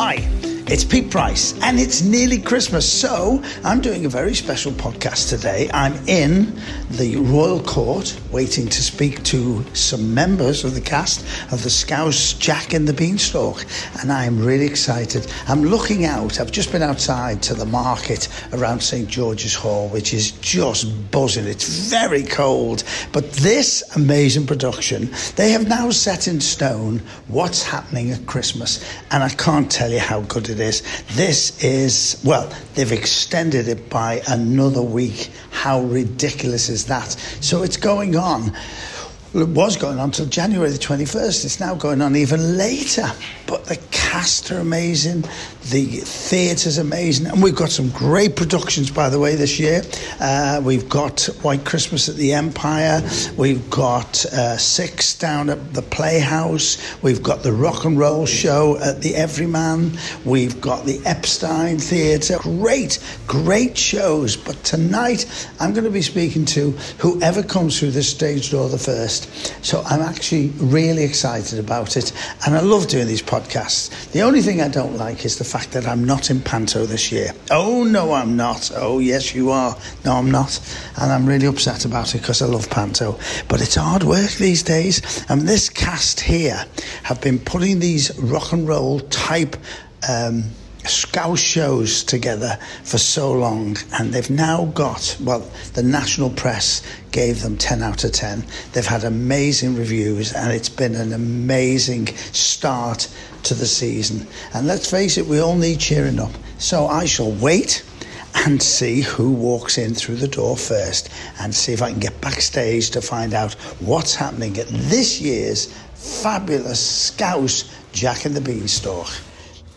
Hi, it's Pete Price, and it's nearly Christmas, so I'm doing a very special podcast today. I'm in the Royal Court waiting to speak to some members of the cast of the Scouse Jack and the Beanstalk, and I'm really excited. I'm looking out, I've just been outside to the market around St George's Hall, which is just buzzing. It's very cold, but this amazing production, they have now set in stone what's happening at Christmas, and I can't tell you how good it is. This is, well, they've extended it by another week. How ridiculous is that? So it's going on. It was going on till January the 21st. It's now going on even later. But the cast are amazing, the theatre's amazing, and we've got some great productions, by the way, this year. Uh, we've got White Christmas at the Empire, we've got uh, Six down at the Playhouse, we've got the Rock and Roll Show at the Everyman, we've got the Epstein Theatre. Great, great shows. But tonight, I'm going to be speaking to whoever comes through this stage door the first. So I'm actually really excited about it, and I love doing these podcasts. The only thing I don't like is the fact that I'm not in Panto this year. Oh, no, I'm not. Oh, yes, you are. No, I'm not. And I'm really upset about it because I love Panto. But it's hard work these days. And this cast here have been putting these rock and roll type. Um, scouse shows together for so long and they've now got well the national press gave them 10 out of 10 they've had amazing reviews and it's been an amazing start to the season and let's face it we all need cheering up so i shall wait and see who walks in through the door first and see if I can get backstage to find out what's happening at this year's fabulous Scouse Jack and the Beanstalk.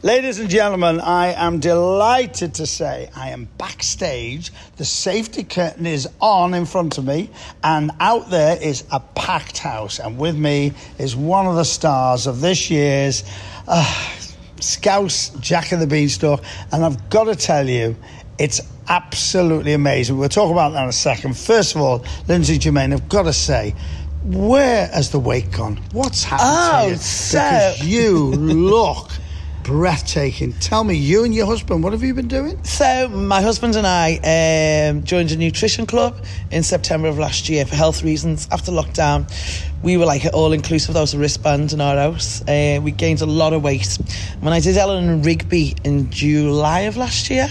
Ladies and gentlemen, I am delighted to say I am backstage. The safety curtain is on in front of me, and out there is a packed house. And with me is one of the stars of this year's uh, Scouse Jack and the Beanstalk. And I've got to tell you, it's absolutely amazing. We'll talk about that in a second. First of all, Lindsay Germain, I've got to say, where has the weight gone? What's happened Oh, to you? so- Because you look breathtaking. Tell me, you and your husband, what have you been doing? So, my husband and I um, joined a nutrition club in September of last year for health reasons. After lockdown, we were like all inclusive. There was a wristband in our house. Uh, we gained a lot of weight. When I did Ellen and Rigby in July of last year,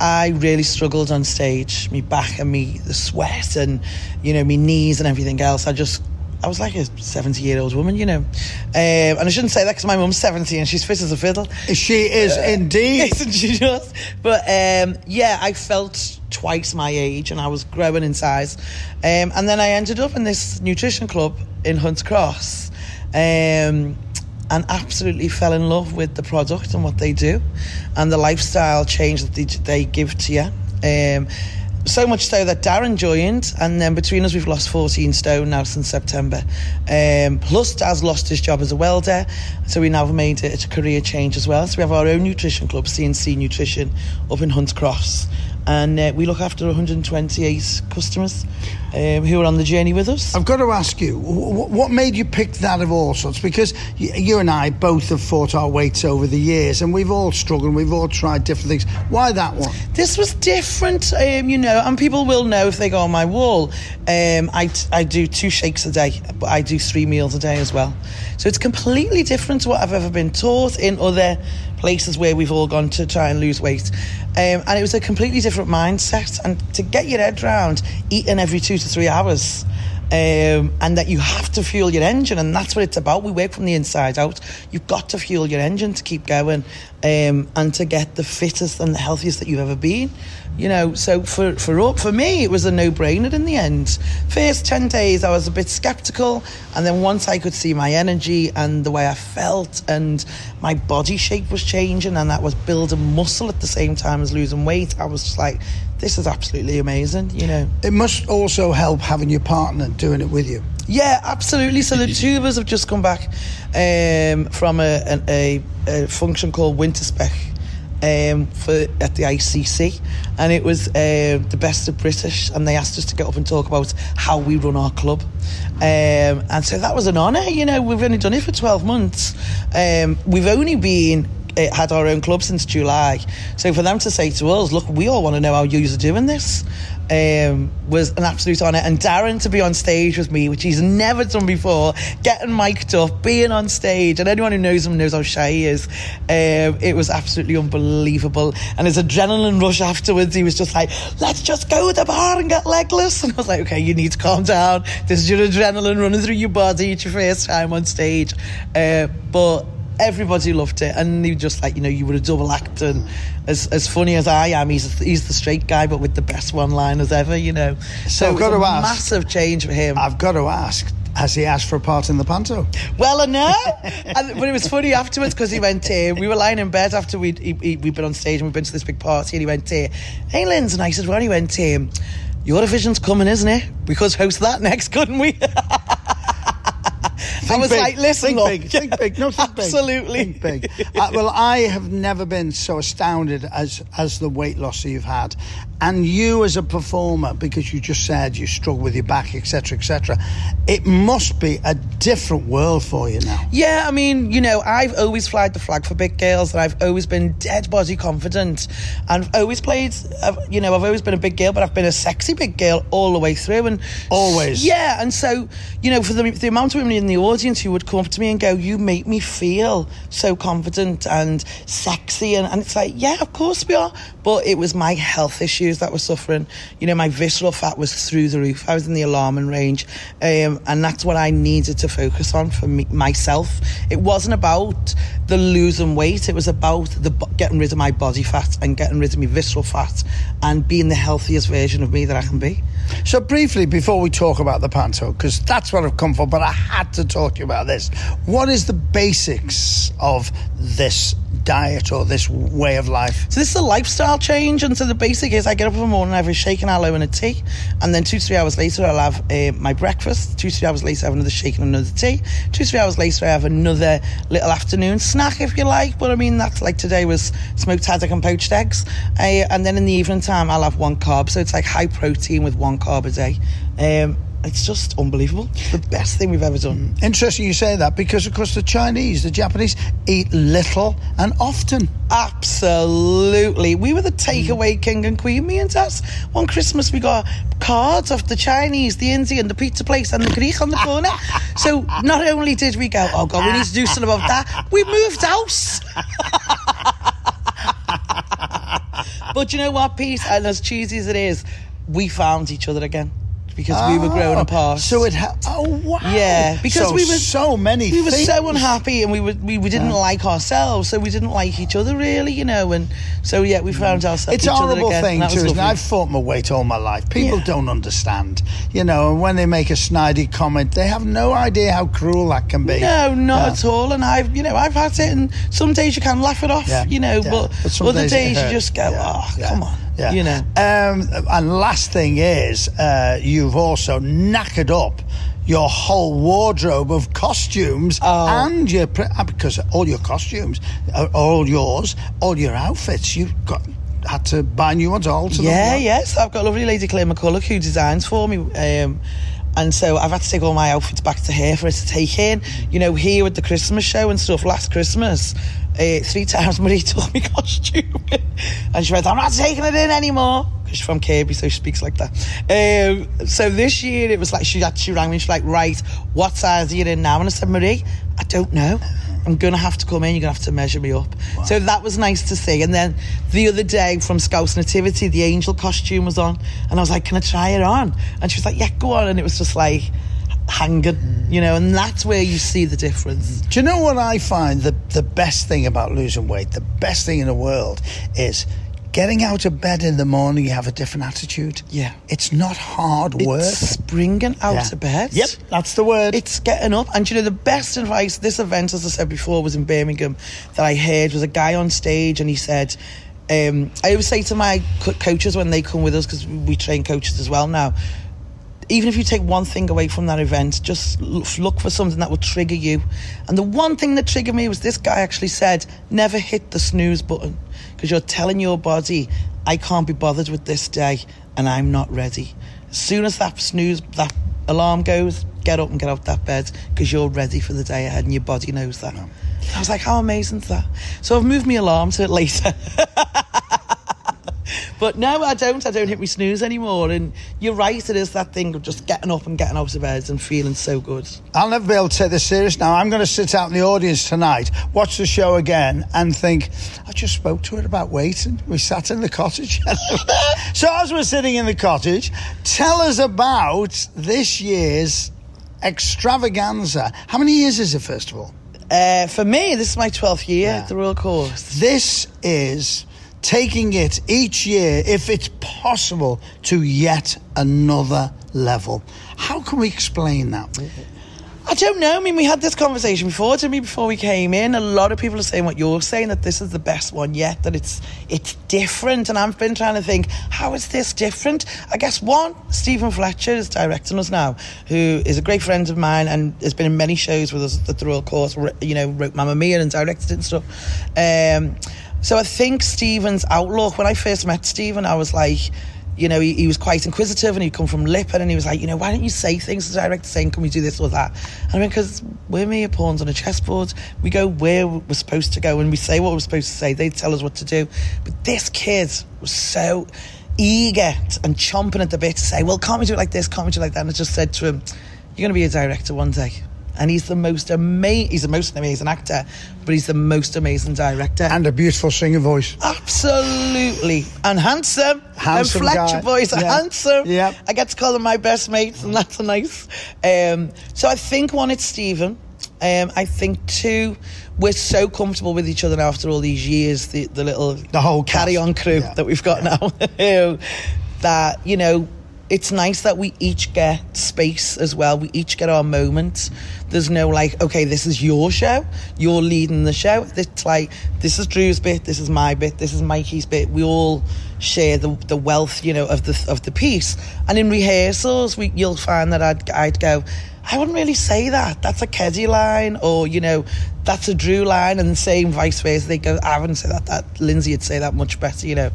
I really struggled on stage. Me back and me the sweat and you know me knees and everything else. I just I was like a 70 year old woman, you know. Um, and I shouldn't say that because my mum's 70 and she's fit as a fiddle. She is indeed. Isn't she just? But um, yeah, I felt twice my age and I was growing in size. Um, and then I ended up in this nutrition club in Hunt's Cross um, and absolutely fell in love with the product and what they do and the lifestyle change that they, they give to you. So much so that Darren joined, and then between us, we've lost 14 stone now since September. Um, plus, Daz lost his job as a welder, so we now have made it a career change as well. So we have our own nutrition club, CNC Nutrition, up in Hunt Cross, and uh, we look after 128 customers um, who are on the journey with us. I've got to ask you, what made you pick that of all sorts? Because you and I both have fought our weights over the years, and we've all struggled, we've all tried different things. Why that one? This was different, um, you know, and people will know if they go on my wall. Um, I, I do two shakes a day, but I do three meals a day as well. So it's completely different to what I've ever been taught in other places where we've all gone to try and lose weight. Um, and it was a completely different mindset. And to get your head round eating every two to three hours. Um, and that you have to fuel your engine, and that's what it's about. We work from the inside out. You've got to fuel your engine to keep going, um, and to get the fittest and the healthiest that you've ever been. You know, so for for for me, it was a no brainer in the end. First ten days, I was a bit skeptical, and then once I could see my energy and the way I felt, and my body shape was changing, and that was building muscle at the same time as losing weight, I was just like, this is absolutely amazing. You know. It must also help having your partner doing it with you. Yeah, absolutely. So the two of us have just come back um, from a, an- a, a function called Winter Spec um, for at the ICC, and it was uh, the best of British, and they asked us to get up and talk about how we run our club, um, and so that was an honour. You know, we've only done it for twelve months. Um, we've only been uh, had our own club since July. So for them to say to us, look, we all want to know how you are doing this, um, was an absolute honour. And Darren to be on stage with me, which he's never done before, getting mic'd up, being on stage, and anyone who knows him knows how shy he is. Um, it was absolutely unbelievable. And his adrenaline rush afterwards, he was just like, let's just go to the bar and get legless. And I was like, okay, you need to calm down. This is your adrenaline running through your body. It's your first time on stage. Uh, but everybody loved it, and he was just like you know you were a double act, and as as funny as I am, he's he's the straight guy, but with the best one liners ever, you know. So, I've it got was a to ask- massive change for him. I've got to ask, has he asked for a part in the panto? Well, I know. and, but it was funny afterwards because he went, uh, we were lying in bed after we'd, he, he, we'd been on stage and we'd been to this big party and he went, uh, hey, Linz. And I said, well, he went, um, Eurovision's coming, isn't it? We could host that next, couldn't we? I was big, like, listen, think look. big, think big, no, think big, Absolutely. think big. Uh, well, I have never been so astounded as as the weight loss you've had, and you as a performer, because you just said you struggle with your back, etc., etc. It must be a different world for you now. Yeah, I mean, you know, I've always flagged the flag for big girls, and I've always been dead body confident, and I've always played. I've, you know, I've always been a big girl, but I've been a sexy big girl all the way through, and Always. yeah. And so, you know, for the, the amount of women in the audience who would come up to me and go, "You make me feel so confident and sexy," and, and it's like, yeah, of course we are, but it was my health issues that were suffering. You know, my visceral fat was through the roof. I was in the alarming range, um, and that's what I needed to focus on for me, myself. It wasn't about the losing weight; it was about the getting rid of my body fat and getting rid of my visceral fat and being the healthiest version of me that I can be. So briefly, before we talk about the panto, because that's what I've come for, but I had to talk to you about this. What is the basics of this diet or this way of life? So this is a lifestyle change, and so the basic is I get up in the morning, I have a shake and aloe and a tea, and then two three hours later I'll have uh, my breakfast. Two three hours later I have another shake and another tea. Two three hours later I have another little afternoon snack if you like. But I mean that's like today was smoked haddock and poached eggs, uh, and then in the evening time I'll have one carb. So it's like high protein with one carb a day. Um, it's just unbelievable. The best thing we've ever done. Interesting you say that because, of course, the Chinese, the Japanese eat little and often. Absolutely. We were the mm. takeaway king and queen, me and Tess. One Christmas we got cards of the Chinese, the Indian, the pizza place and the Greek on the corner. So not only did we go, oh God, we need to do something about that, we moved house. but you know what, Pete? And as cheesy as it is, we found each other again. Because we were growing Oh, apart. So it. Ha- oh wow. Yeah, because So- we were so many. We were things. so unhappy, and we were we, we didn't like ourselves, so we didn't like each other really, you know. And so yeah, we found mm. ourselves. It's a other horrible again, thing too. Isn't. I've fought my weight all my life. People Yeah. don't understand, you know. And when they make a snidey comment, they have no idea how cruel that can be. No, not Yeah. at all. And I've, you know, I've had it, and some days you can laugh it off, Yeah, you know, yeah. but, But other days days, you just go, Yeah, oh, yeah, come on, yeah. you know. Um, and last thing is, uh, you've also knackered up your whole wardrobe of costumes Oh. and your pre- uh, because all your costumes are all yours, all your outfits. You've got had to buy new ones, alter Yeah, them. yes. I've got a lovely lady, Claire McCulloch, who designs for me. Um, and so I've had to take all my outfits back to her for her to take in. You know, here with the Christmas show and stuff, last Christmas, uh, three times Marie took me costume. and she went, I'm not taking it in anymore. Because she's from Kirkby, so she speaks like that. Um, so this year, it was like, she, had- rang me and she's like, right, what size are you in now? And I said, Marie, I don't know. I'm going to have to come in. You're going to have to measure me up. So that was nice to see. And then the other day from Scouse Nativity, the angel costume was on. And I was like, can I try it on? And she was like, yeah, go on. And it was just like hanging, mm. you know, and that's where you see the difference. Mm. Do you know what I find the the best thing about losing weight? The best thing in the world is getting out of bed in the morning. You have a different attitude. Yeah. it's not hard work. It's springing out Yeah. of bed. Yep, that's the word. It's getting up. And you know, the best advice, this event, as I said before, was in Birmingham that I heard was a guy on stage and he said, um, I always say to my co- coaches when they come with us, because we train coaches as well now, even if you take one thing away from that event, just look for something that will trigger you. And the one thing that triggered me was this guy actually said, never hit the snooze button because you're telling your body, I can't be bothered with this day and I'm not ready. As soon as that snooze, that alarm goes, get up and get out that bed because you're ready for the day ahead and your body knows that. I was like, how amazing is that? So I've moved my alarm to it later. but no, I don't. I don't hit me snooze anymore. And you're right, it is that thing of just getting up and getting out of bed and feeling so good. I'll never be able to take this serious now. I'm going to sit out in the audience tonight, watch the show again, and think, I just spoke to her about waiting. We sat in the cottage. so, as we're sitting in the cottage, tell us about this year's extravaganza. How many years is it, first of all? Uh, for me, this is my 12th year Yeah. at the Royal Court. This is taking it each year, if it's possible, to yet another level. How can we explain that? I don't know. I mean, we had this conversation before, to me, before we came in. A lot of people are saying what you're saying that this is the best one yet. That it's it's different, and I've been trying to think how is this different. I guess one, Stephen Fletcher is directing us now, who is a great friend of mine and has been in many shows with us at the Royal Court. wr- You know, wrote Mamma Mia and directed it and stuff. Um, so I think Stephen's outlook. When I first met Stephen, I was like you know, he, he was quite inquisitive and he'd come from LIPA and he was like, you know, why don't you say things to the director saying, can we do this or that? And I mean, because we're mere pawns on a chessboard. We go where we're supposed to go and we say what we're supposed to say. They tell us what to do. But this kid was so eager and chomping at the bit to say, well, can't we do it like this? Can't we do it like that? And I just said to him, you're going to be a director one day. And he's the most amazing, he's the most amazing actor, but he's the most amazing director. And a beautiful singing voice. Absolutely. And handsome. Handsome and Fletcher guy. boys are Yeah. handsome. Yep. I get to call them my best mates, and that's nice. Um, so I think one, it's Stephen. Um, I think two, we're so comfortable with each other now after all these years, the, the little The whole carry on crew Yeah. that we've got now. that, you know, it's nice that we each get space as well. We each get our moments. There's no like, okay, this is your show. You're leading the show. It's like, this is Drew's bit. This is my bit. This is Mikey's bit. We all share the, the wealth, you know, of the of the piece. And in rehearsals, we you'll find that I'd I'd go. I wouldn't really say that. That's a Keddy line, or you know, that's a Drew line, and the same vice versa. They go, I wouldn't say that. That Lindsay would say that much better, you know.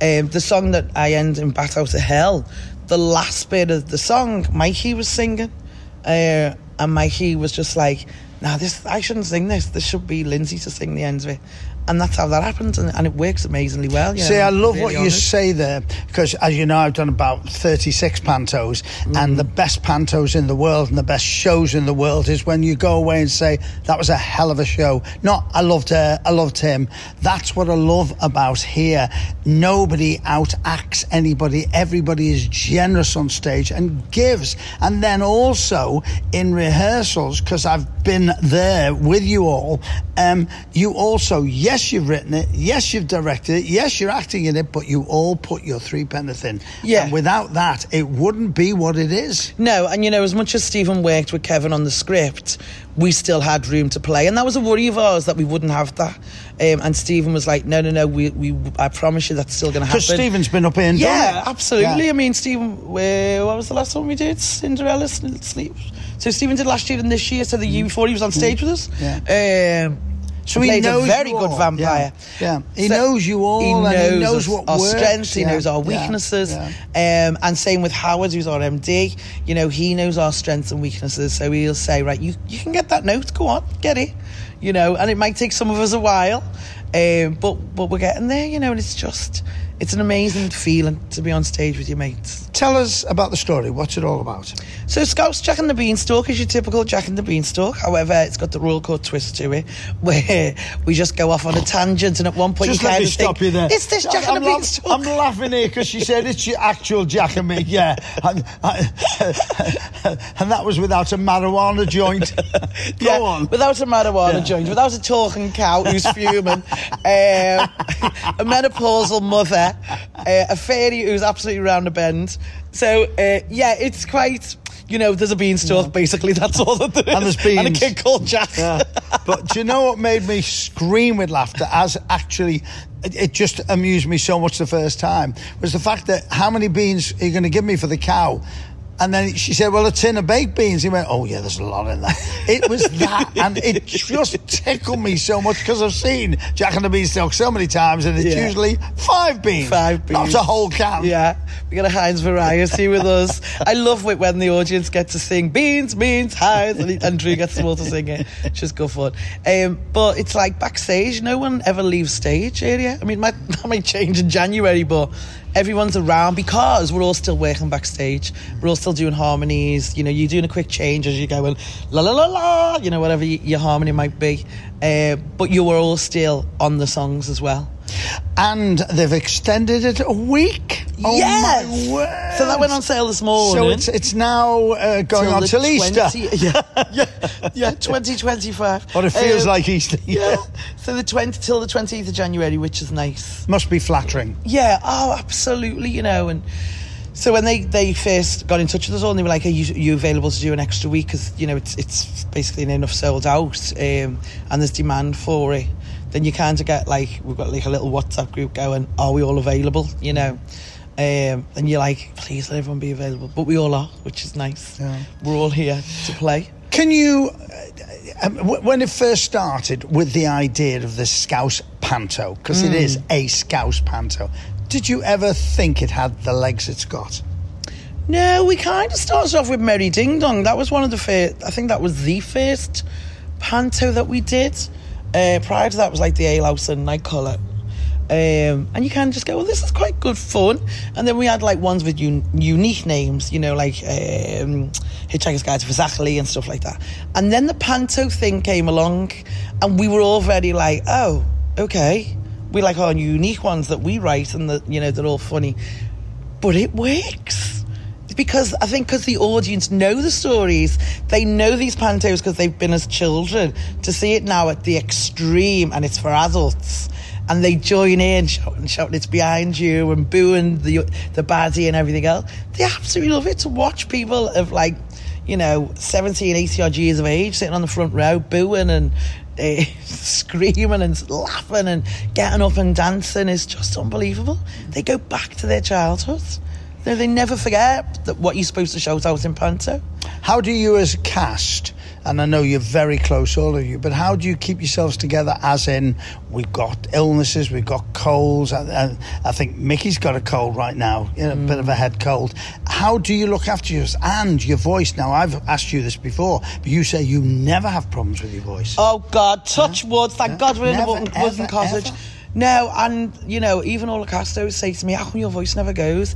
Um, the song that I end in "Bat Out of Hell," the last bit of the song, Mikey was singing, uh, and Mikey was just like, "Now this, I shouldn't sing this. This should be Lindsay to sing the ends of it." And that's how that happens, and, and it works amazingly well. You See, know, I I'm love really what you say there because, as you know, I've done about 36 pantos, Mm. and the best pantos in the world and the best shows in the world is when you go away and say, That was a hell of a show. Not, I loved her, I loved him. That's what I love about here. Nobody outacts anybody, everybody is generous on stage and gives. And then also in rehearsals, because I've been there with you all, um, you also, yes, you've written it, yes, you've directed it, yes, you're acting in it, but you all put your three penneth in. Yeah. And without that, it wouldn't be what it is. No, and you know, as much as Stephen worked with Kevin on the script, we still had room to play, and that was a worry of ours that we wouldn't have that. Um, and Stephen was like, "No, no, no, we, we, I promise you, that's still going to happen." Because Stephen's been up here and yeah, absolutely. Yeah. I mean, Stephen, where, what was the last one we did? Cinderella Sleep. So Stephen did last year and this year, so the year before he was on stage with us. Mm. Yeah. Um, So played he knows a very good all. vampire. Yeah, yeah. He So knows you all, He and knows, he knows what our works. strengths. He Yeah, knows our weaknesses. yeah. Um, and same with Howard, who's our MD. You know, he knows our strengths and weaknesses. So he'll say, right, you you can get that note. Go on, get it. You know, and it might take some of us a while, um, but but we're getting there. You know, and it's just it's an amazing feeling to be on stage with your mates. Tell us about the story. What's it all about? So Scouse Jack and the Beanstalk is your typical Jack and the Beanstalk. However, it's got the Royal Court twist to it, where we just go off on a tangent, and at one point Just you let me stop think, you there. "Is this Jack I'm and the Beanstalk?" I'm laughing here because she said it's your actual Jack and me. Yeah, and, and that was without a marijuana joint. Go Yeah, on. Without a marijuana Yeah. joint, without a talking cow who's fuming, um, a menopausal mother, uh, a fairy who's absolutely round the bend. So, uh, yeah, it's quite. You know, there's a beanstalk, basically, that's all that there is. And there's beans. And a kid called Jack. Yeah. But do you know what made me scream with laughter? As actually, it, it just amused me so much the first time was the fact that how many beans are you going to give me for the cow? And then she said, "Well, a tin of baked beans." He went, "Oh yeah, there's a lot in that." It was that, and it just tickled me so much because I've seen Jack and the Beanstalk so many times, and it's Yeah. usually five beans, Five beans. not a whole can. Yeah, we got a Heinz variety with us. I love it when the audience get to sing beans, beans, Heinz, and, and Drew gets them all to sing it. It's just good fun. Um, but it's like backstage, no one ever leaves stage area. I mean, might, that might change in January, but everyone's around because we're all still working backstage. We're all still doing harmonies. You know, you're doing a quick change as you're going la la la la. You know, whatever your harmony might be. Uh, but you were all still on the songs as well. And they've extended it a week. Oh yes. my word! So that went on sale this morning. So it's it's now uh, going Till on till Easter. 20 yeah, yeah, yeah, 2025. But it feels Um, like Easter. Yeah. So the 20 till the 20th of January, which is nice. Must be flattering. Yeah. Oh, absolutely. You know, and so when they they first got in touch with us all, and they were like, "Are you, are you available to do an extra week?" Because you know it's it's basically enough sold out, um, and there's demand for it. Then you kind of get like we've got like a little WhatsApp group going. Are we all available? You know. Um, and you're like, please let everyone be available, but we all are, which is nice. Yeah. We're all here to play. Can you, uh, um, when it first started with the idea of the Scouse Panto, because it is a Scouse Panto, did you ever think it had the legs it's got? No, we kind of started off with Merry Ding Dong. That was one of the first, I think that was the first panto that we did. Uh, prior to that was like the Ale and Nightcrawler. Um, and you can just go, well, this is quite good fun. And then we had like ones with un- unique names, you know, like um, Hitchhiker's Guide to Versailles and stuff like that. And then the panto thing came along, and we were all very like, oh, okay. We like our unique ones that we write, and that you know they're all funny but it works because I think because the audience know the stories, they know these pantos because they've been as children. To see it now at the extreme and it's for adults, and they join in shouting, shouting it's behind you and booing the the baddie and everything else. They absolutely love it to watch people of like. You know, 17, 80 odd years of age sitting on the front row, booing and uh, screaming and laughing and getting up and dancing is just unbelievable. They go back to their childhood. They, they never forget that what you're supposed to shout out in panto. How do you, as a cast, and I know you're very close, all of you, but how do you keep yourselves together? As in, we've got illnesses, we've got colds. and and I think Mickey's got a cold right now, you know, a bit of a head cold. How do you look after yours and your voice? Now, I've asked you this before, but you say you never have problems with your voice. Oh God, touch wood! Thank God we're in Never, the wooden, wooden cottage. ever? No, and you know, even all the cast always say to me, "How come your voice never goes?"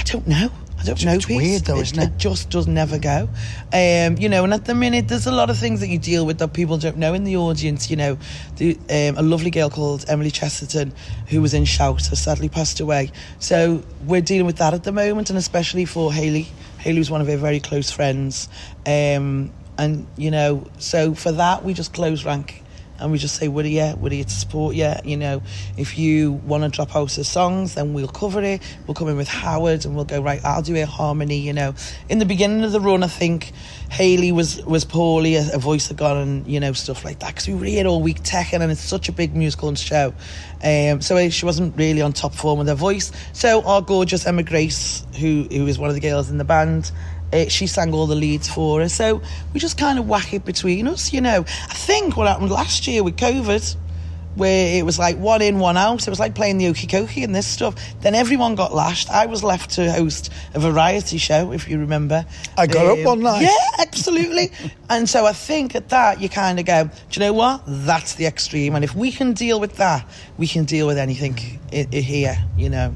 I don't know. I don't know. it's Pete. weird though, isn't it? It just does never go. Um, you know, and at the minute, there's a lot of things that you deal with that people don't know in the audience. You know, the, um, a lovely girl called Emily Chesterton, who was in Shout, has sadly passed away. So we're dealing with that at the moment, and especially for Haley. Haley was one of her very close friends. Um, and, you know, so for that, we just close rank and we just say, we're here, we're to support you. You know, if you want to drop out of songs, then we'll cover it. We'll come in with Howard and we'll go, right, I'll do a harmony, you know. In the beginning of the run, I think Haley was, was poorly, a, a voice had gone and, you know, stuff like that. Because we were here all week teching and it's such a big musical and show. Um, so she wasn't really on top form with her voice. So our gorgeous Emma Grace, who, who is one of the girls in the band, uh, she sang all the leads for us. So we just kind of whack it between us, you know. I think what happened last year with COVID, where it was like one in, one out, it was like playing the Hokey Cokey and this stuff. Then everyone got lashed. I was left to host a variety show, if you remember. I got up one night. Yeah, absolutely. and so I think at that, you kind of go, do you know what? That's the extreme. And if we can deal with that, we can deal with anything i- i- here, you know.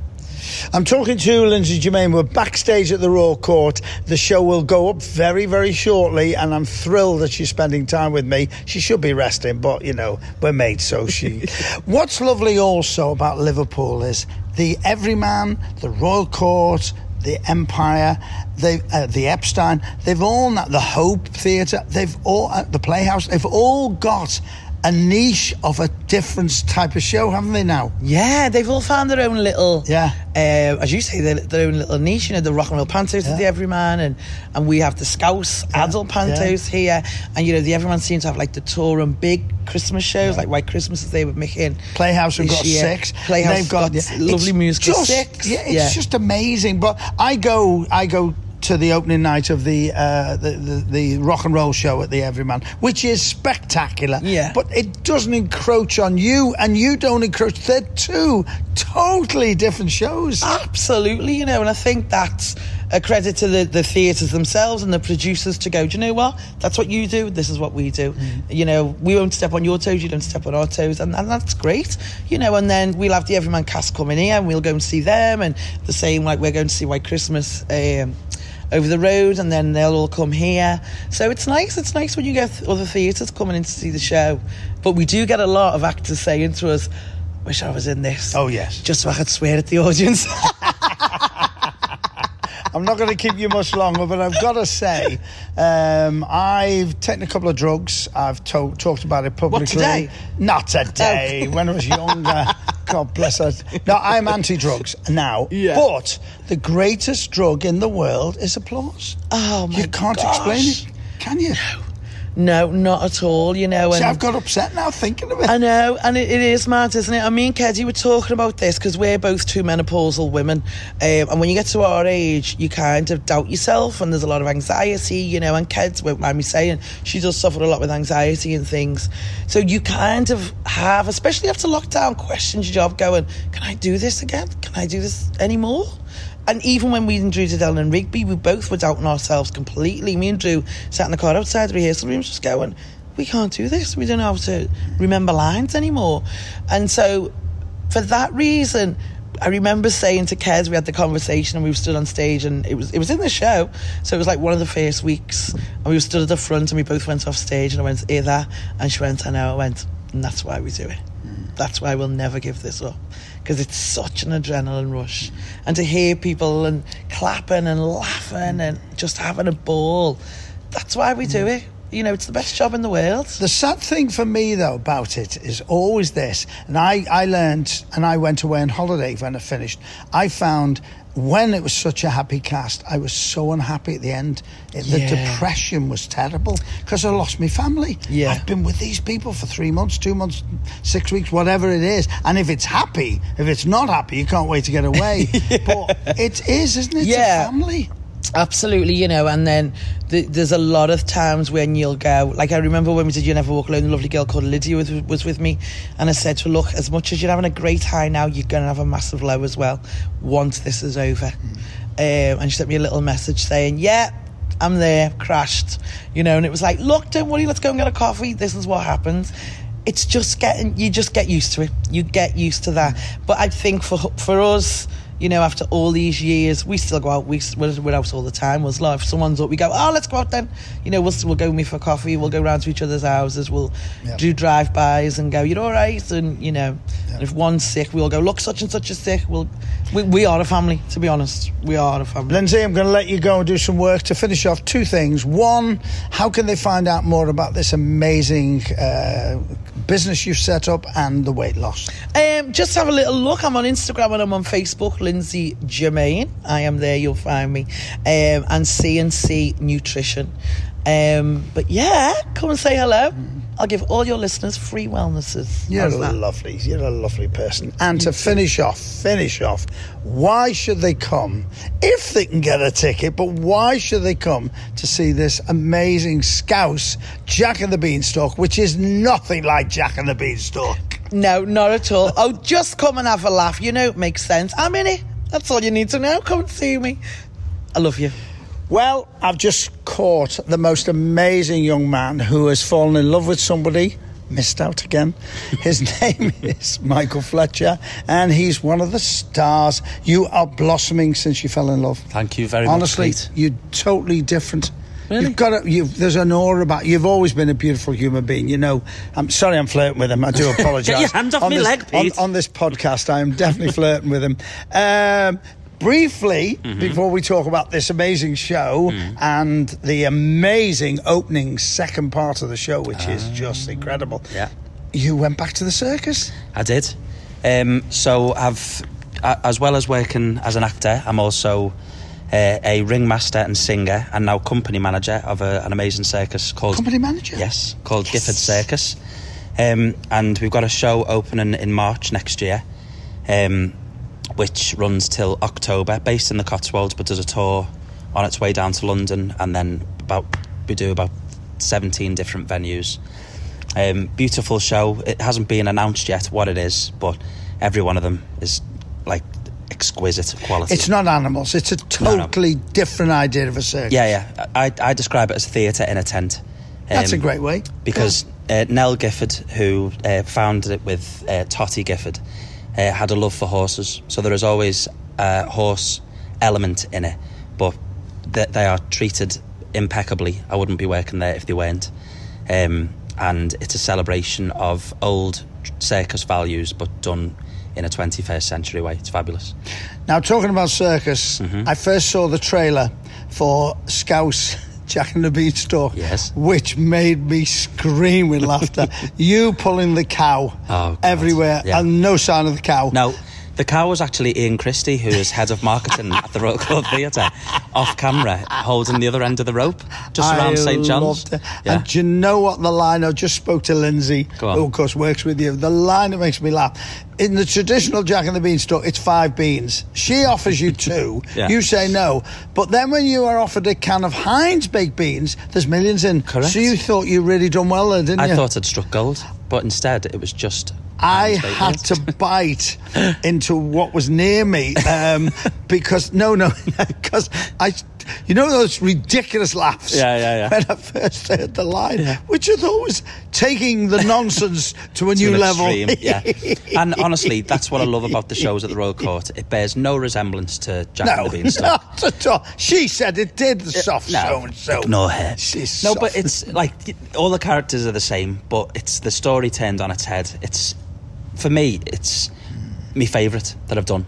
I'm talking to Lindsay Germain. We're backstage at the Royal Court. The show will go up very, very shortly, and I'm thrilled that she's spending time with me. She should be resting, but you know, we're mates, so she. What's lovely also about Liverpool is the Everyman, the Royal Court, the Empire, they, uh, the Epstein. They've all the Hope Theatre. They've all uh, the Playhouse. They've all got a niche of a different type of show, haven't they? Now, Yeah, they've all found their own little, Yeah. uh, as you say, their, their own little niche. You know, the rock and roll pantos Yeah. is the Everyman, and and we have the Scouse adult pantos here, and you know, the Everyman seems to have like the tour and big Christmas shows, like White Christmas is there with Mickey and Playhouse have got year. six. Playhouse they've got, got yeah, lovely it's musical just, six. Yeah, it's just amazing. But I go, I go to the opening night of the, uh, the, the the rock and roll show at the Everyman, which is spectacular. Yeah. But it doesn't encroach on you, and you don't encroach. They're two totally different shows. Absolutely, you know, and I think that's a credit to the, the theatres themselves and the producers to go, do you know what? That's what you do, this is what we do. Mm. You know, we won't step on your toes, you don't step on our toes, and, and that's great. You know, and then we'll have the Everyman cast coming here and we'll go and see them, and the same like we're going to see White Christmas. Um, over the road and then they'll all come here so it's nice it's nice when you get other theatres coming in to see the show but we do get a lot of actors saying to us wish I was in this Oh, yes. just so I could swear at the audience I'm not going to keep you much longer, but I've got to say, um, I've taken a couple of drugs. I've to- talked about it publicly. today? Not today. when I was younger. God bless us. No, I'm anti-drugs now. Yeah. But the greatest drug in the world is applause. Oh, my You can't gosh. explain it, can you? No, not at all. You know, and See, I've got upset now thinking of it. I know, and it, it is mad, isn't it? I mean, Keddy were talking about this because we're both two menopausal women, um, and when you get to our age, you kind of doubt yourself, and there's a lot of anxiety, you know. And Keds won't mind me saying she does suffer a lot with anxiety and things, so you kind of have, especially after lockdown, questions your job, going, "Can I do this again? Can I do this anymore?" And even when we and Drew did Ellen and Rigby, we both were doubting ourselves completely. Me and Drew sat in the car outside the rehearsal rooms just going, we can't do this. We don't know how to remember lines anymore. And so, for that reason, I remember saying to Kez, we had the conversation and we were stood on stage and it was it was in the show. So it was like one of the first weeks and we were stood at the front and we both went off stage and I went, either? And she went, I know. I went, and that's why we do it. That's why we'll never give this up. Because it's such an adrenaline rush. And to hear people and clapping and laughing and just having a ball, that's why we do mm. it. You know, it's the best job in the world. The sad thing for me, though, about it is always this, and I, I learned, and I went away on holiday when I finished. I found when it was such a happy cast, I was so unhappy at the end. It, The depression was terrible because I lost my family. Yeah. I've been with these people for three months, two months, six weeks, whatever it is. And if it's happy, if it's not happy, you can't wait to get away. But it is, isn't it? It's Yeah. a family. Absolutely, you know, and then th- there's a lot of times when you'll go, like I remember when we did You Never Walk Alone, the lovely girl called Lydia was, was with me, and I said to her, look, as much as you're having a great high now, you're going to have a massive low as well once this is over. Um, and she sent me a little message saying, yeah, I'm there, crashed, you know, and it was like, look, don't worry, let's go and get a coffee, this is what happens. It's just getting, you just get used to it. You get used to that. But I think for for us, you know, after all these years, we still go out. We, we're, we're out all the time. We'll, like, if someone's up, we go, oh, let's go out then. You know, we'll, we'll go meet for coffee. We'll go round to each other's houses. We'll Yeah. do drive-bys and go, you're all right? And, you know, and if one's sick, we'll go, look, such and such is sick. We'll, we, we are a family, to be honest. We are a family. Lindsay, I'm going to let you go and do some work to finish off two things. One, how can they find out more about this amazing uh, business you've set up and the weight loss? Um, just have a little look. I'm on Instagram and I'm on Facebook, Lindsay Germain. I am there, you'll find me. Um, and CNC Nutrition. Um, but yeah, come and say hello. I'll give all your listeners free wellnesses. You're How's that? lovely. You're a lovely person. And to finish off, finish off, why should they come if they can get a ticket? But why should they come to see this amazing Scouse Jack and the Beanstalk, which is nothing like Jack and the Beanstalk? No, not at all. oh, just come and have a laugh. You know, it makes sense. I'm in it. That's all you need to know. Come and see me. I love you. Well, I've just caught the most amazing young man who has fallen in love with somebody. Missed out again. His name is Michael Fletcher, and he's one of the stars. You are blossoming since you fell in love. Thank you very Honestly, much. Honestly, you're totally different. Really? You've got a, you've, there's an aura about. You've always been a beautiful human being. You know. I'm sorry, I'm flirting with him. I do apologise. Get your hand off on me this, leg, on, Pete. on this podcast, I am definitely flirting with him. Um, briefly, Mm-hmm. before we talk about this amazing show Mm. and the amazing opening second part of the show, which is just incredible. Ah. Yeah. You went back to the circus. I did. Um, so I've, as well as working as an actor, I'm also uh, a ringmaster and singer, and now company manager of a, an amazing circus called Company manager? Yes, called Gifford Circus. Um, and we've got a show opening in March next year, um, which runs till October, based in the Cotswolds, but does a tour on its way down to London, and then about we do about 17 different venues. Um, beautiful show. It hasn't been announced yet what it is, but every one of them is like exquisite quality. It's not animals. It's a No, no. totally different idea of a circus. yeah, yeah. I, I describe it as theatre in a tent. That's a Um, great way. because uh, Nell Gifford, who uh, founded it with uh, Toti Gifford, uh, had a love for horses. So there is always a horse element in it, but they, they are treated impeccably. I wouldn't be working there if they weren't. Um, and it's a celebration of old circus values, but done in a 21st century way. It's fabulous. Now, talking about circus, Mm-hmm. I first saw the trailer for Scouse Jack and the Beanstalk, Yes. which made me scream with laughter. you pulling the cow Oh, everywhere Yeah. and no sign of the cow. Now, the cow was actually Ian Christie, who is head of marketing at the Royal Court Theatre, off camera, holding the other end of the rope, just I around St John's. Yeah. And do you know what the line? I just spoke to Lindsay, who of course works with you. The line that makes me laugh. In the traditional Jack and the Beanstalk, it's five beans. She offers you two. Yeah. You say no. But then when you are offered a can of Heinz baked beans, there's millions in. Correct. So you thought you really done well there, didn't I you? I thought I'd struck gold, but instead it was just. I had to bite into what was near me um, because no, no, because I, you know, those ridiculous laughs. Yeah, yeah, yeah. When I first heard the line, which I thought was taking the nonsense to a to new level. extreme, yeah. And honestly, that's what I love about the shows at the Royal Court. It bears no resemblance to Jack No, and the Beanstalk. not at all. She said it did. The soft No, so and so. ignore her. She's no, soft. but it's like all the characters are the same, but it's the story turned on its head. It's for me, it's my favourite that I've done.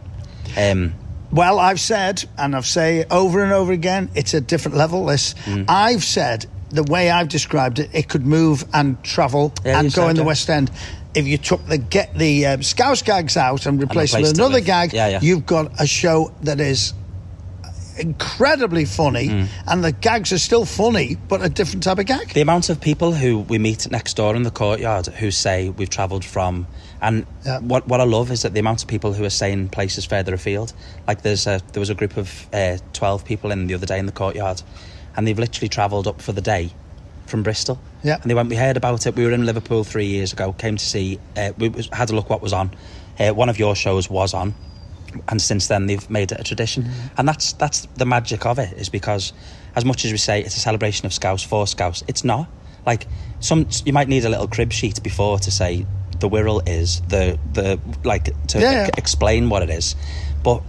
Um, Well, I've said, and I've say over and over again, it's a different level. This, Mm. I've said the way I've described it, it could move and travel Yeah, and go in the. West End. If you took the get the um, Scouse gags out and replaced it with another with- gag, yeah, yeah. you've got a show that is incredibly funny, Mm. and the gags are still funny, but a different type of gag. The amount of people who we meet next door in the courtyard who say we've travelled from, and Yeah. what what I love is that the amount of people who are saying places further afield. Like there's a, there was a group of uh, twelve people in the other day in the courtyard, and they've literally travelled up for the day from Bristol. Yeah. and they went. We heard about it. We were in Liverpool three years ago. Came to see. Uh, we was, had a look what was on. Uh, one of your shows was on. And since then, they've made it a tradition, Mm-hmm. and that's that's the magic of it. Is because, as much as we say it's a celebration of Scouse for Scouse, it's not. Like some, you might need a little crib sheet before to say the Wirral is the the like to Yeah, yeah. e- explain what it is, but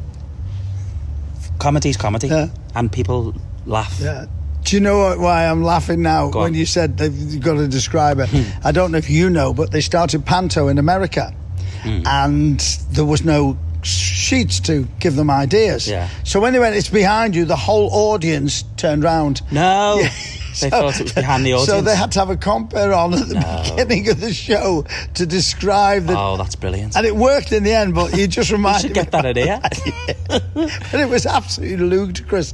comedy's comedy, Yeah. and people laugh. Yeah. Do you know what, why I'm laughing now Go when on. Hmm. you said they've you've got to describe it? I don't know if you know, but they started Panto in America, Hmm. and there was no sheets to give them ideas. Yeah. So when they went, it's behind you. The whole audience turned round. No, Yeah. They thought it was behind the audience. So they had to have a compere on at the No. beginning of the show to describe the. Oh, that's brilliant. And it worked in the end, but you just you reminded should me. get that idea. but it was absolutely ludicrous.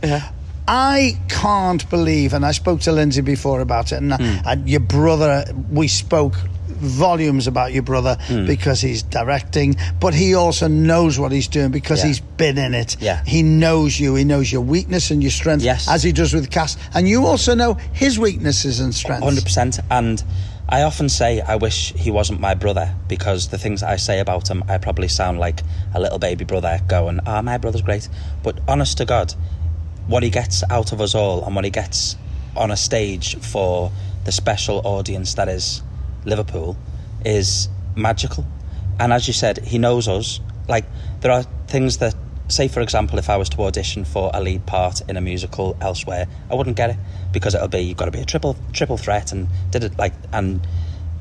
I can't believe, and I spoke to Lindsay before about it, and, Hmm. and your brother, we spoke volumes about your brother Hmm. because he's directing, but he also knows what he's doing because Yeah. he's been in it. Yeah. He knows you, he knows your weakness and your strength, Yes. as he does with Cass, and you also know his weaknesses and strengths. Hundred percent. And I often say I wish he wasn't my brother because the things I say about him, I probably sound like a little baby brother going, "Ah, my brother's great." But honest to God, what he gets out of us all, and what he gets on a stage for the special audience that is Liverpool, is magical. And as you said, he knows us. Like there are things that, say for example, if I was to audition for a lead part in a musical elsewhere, I wouldn't get it because it'll be you've got to be a triple triple threat and did it like and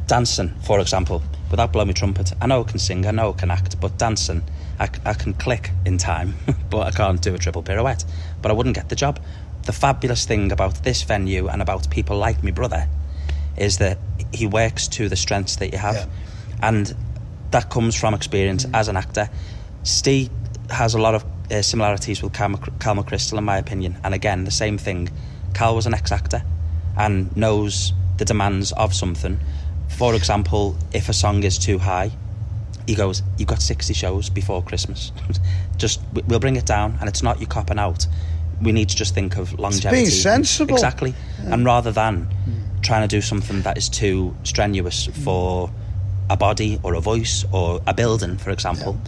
dancing, for example, without blowing my trumpet. I know I can sing, I know I can act, but dancing, I, I can click in time, but I can't do a triple pirouette. But I wouldn't get the job. The fabulous thing about this venue and about people like my brother is that he works to the strengths that you have. Yeah. And that comes from experience as an actor. Steve has a lot of uh, similarities with Cal, Mc- Cal McCrystal, in my opinion. And again, the same thing. Cal was an ex-actor and knows the demands of something. For example, if a song is too high, he goes, "You've got sixty shows before Christmas. Just we- we'll bring it down, and it's not you copping out. we need to just think of longevity. Being sensible. Exactly. And rather than trying to do something that is too strenuous for a body or a voice or a building, for example,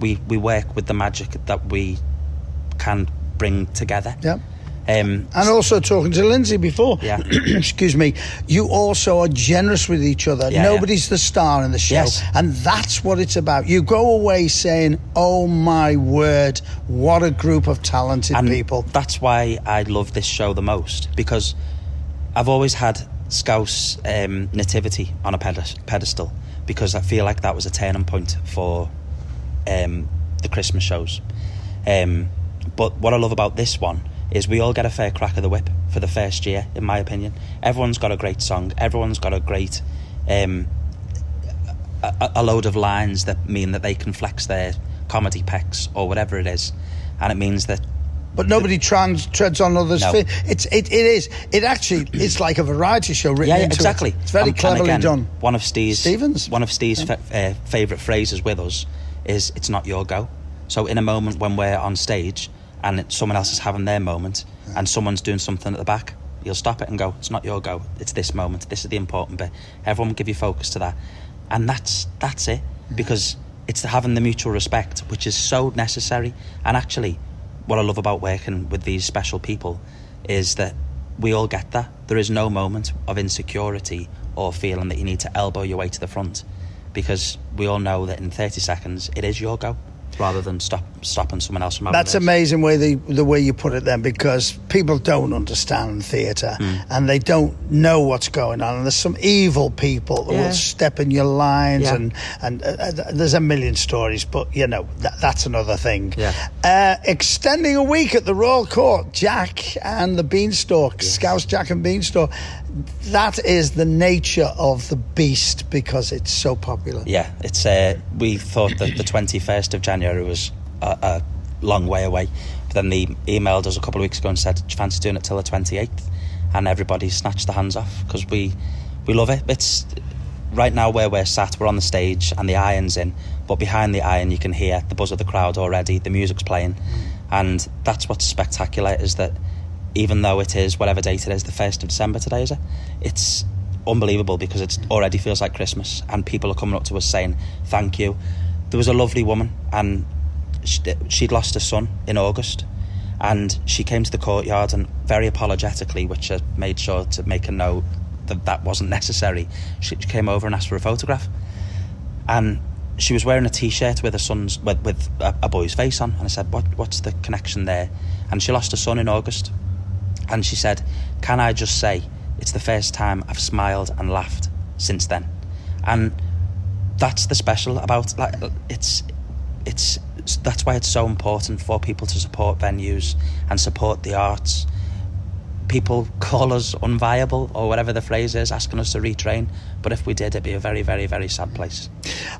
we, we work with the magic that we can bring together. Yeah. Um, And also talking to Lindsay before, Yeah. excuse me, you also are generous with each other. Yeah, Nobody's the star in the show. Yes. And that's what it's about. You go away saying, oh my word, what a group of talented and people. That's why I love this show the most because I've always had Scouse um, nativity on a pedestal because I feel like that was a turning point for um, the Christmas shows. Um, but what I love about this one is we all get a fair crack of the whip for the first year, in my opinion. Everyone's got a great song. Everyone's got a great um, a, a load of lines that mean that they can flex their comedy pecs or whatever it is, and it means that But nobody trans, treads on others' No. feet. It's it, it is it actually it's like a variety show written yeah, yeah, exactly. it. It's very cleverly again, done. One of Steve's Stevens? one of Steve's fa- uh, favourite phrases with us is "It's not your go." So in a moment when we're on stage and it- someone else is having their moment and someone's doing something at the back, you'll stop it and go, "It's not your go. It's this moment. This is the important bit." Everyone will give you focus to that, and that's that's it because it's having the mutual respect, which is so necessary. And actually, what I love about working with these special people is that we all get that. There is no moment of insecurity or feeling that you need to elbow your way to the front because we all know that in 30 seconds it is your go rather than stop stopping someone else from having That's theirs. amazing way the the way you put it then because people don't understand theatre Hmm. and they don't know what's going on and there's some evil people that Yeah. will step in your lines Yeah. and and uh, uh, there's a million stories but you know that, that's another thing. Yeah. Uh, extending a week at the Royal Court, Jack and the Beanstalk, Scouse Jack and Beanstalk. That is the nature of the beast because it's so popular. Yeah, it's. Uh, we thought that the twenty first of January was a, a long way away, but then they emailed us a couple of weeks ago and said, "Do you fancy doing it till the twenty eighth?" And everybody snatched the hands off because we we love it. It's right now where we're sat. We're on the stage and the iron's in, but behind the iron you can hear the buzz of the crowd already. The music's playing, and that's what's spectacular is that even though it is whatever date it is, the first of December today is it? It's unbelievable because it already feels like Christmas, and people are coming up to us saying thank you. There was a lovely woman, and she- she'd lost her son in August, and she came to the courtyard and very apologetically, which I made sure to make a note that that wasn't necessary. She came over and asked for a photograph, and she was wearing a t-shirt with her son's with, with a, a boy's face on, and I said, "What what's the connection there?" And she lost her son in August, and she said, "Can I just say it's the first time I've smiled and laughed since then," and that's the special about like it's it's that's why it's so important for people to support venues and support the arts. People call us unviable or whatever the phrase is, asking us to retrain. But if we did, it'd be a very, very, very sad place.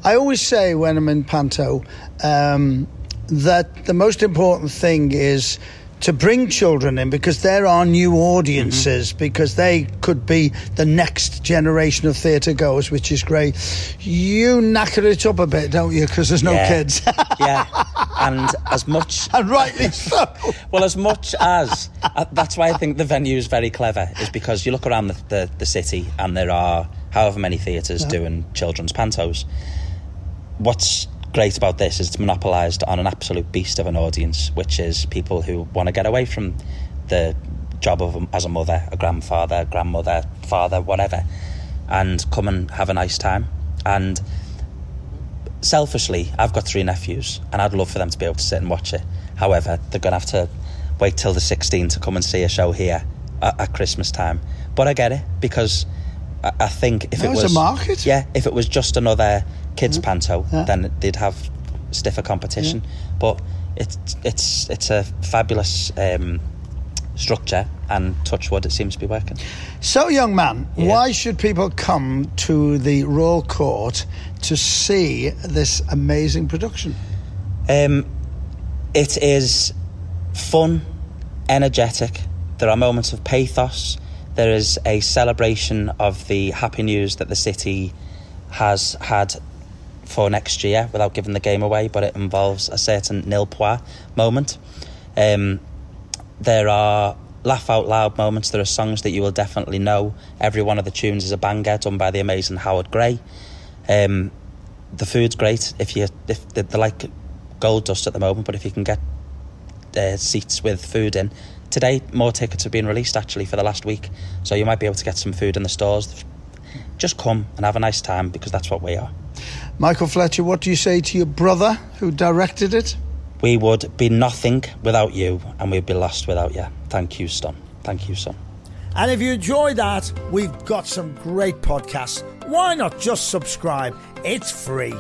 I always say when I'm in Panto um, that the most important thing is to bring children in because there are new audiences because they could be the next generation of theatre goers, which is great. You knacker it up a bit, don't you? Because there's no Yeah. kids. yeah, and as much and rightly so. well, as much as uh, that's why I think the venue is very clever, is because you look around the, the, the city and there are however many theatres doing children's pantos. What's great about this is it's monopolised on an absolute beast of an audience, which is people who want to get away from the job of as a mother, a grandfather, grandmother, father, whatever, and come and have a nice time. And selfishly, I've got three nephews, and I'd love for them to be able to sit and watch it. However, they're going to have to wait till the 16 to come and see a show here at, at Christmas time. But I get it because I, I think if No, it it's a market. yeah, if it was just another kids panto, Yeah. then they'd have stiffer competition. But it's it's it's a fabulous um, structure, and touchwood, it seems to be working. So, young man, Yeah. why should people come to the Royal Court to see this amazing production? Um, it is fun, energetic. There are moments of pathos. There is a celebration of the happy news that the city has had for next year without giving the game away, but it involves a certain nil moment. Um, There are laugh out loud moments. There are songs that you will definitely know. Every one of the tunes is a banger done by the amazing Howard Gray. Um, the food's great if you if they're, they're like gold dust at the moment, but if you can get uh, seats with food in. Today, more tickets have been released actually for the last week, so you might be able to get some food in the stores. Just come and have a nice time because that's what we are. Michael Fletcher, what do you say to your brother who directed it? We would be nothing without you, and we'd be lost without you. Thank you, son. Thank you, son. And if you enjoyed that, we've got some great podcasts. Why not just subscribe? It's free.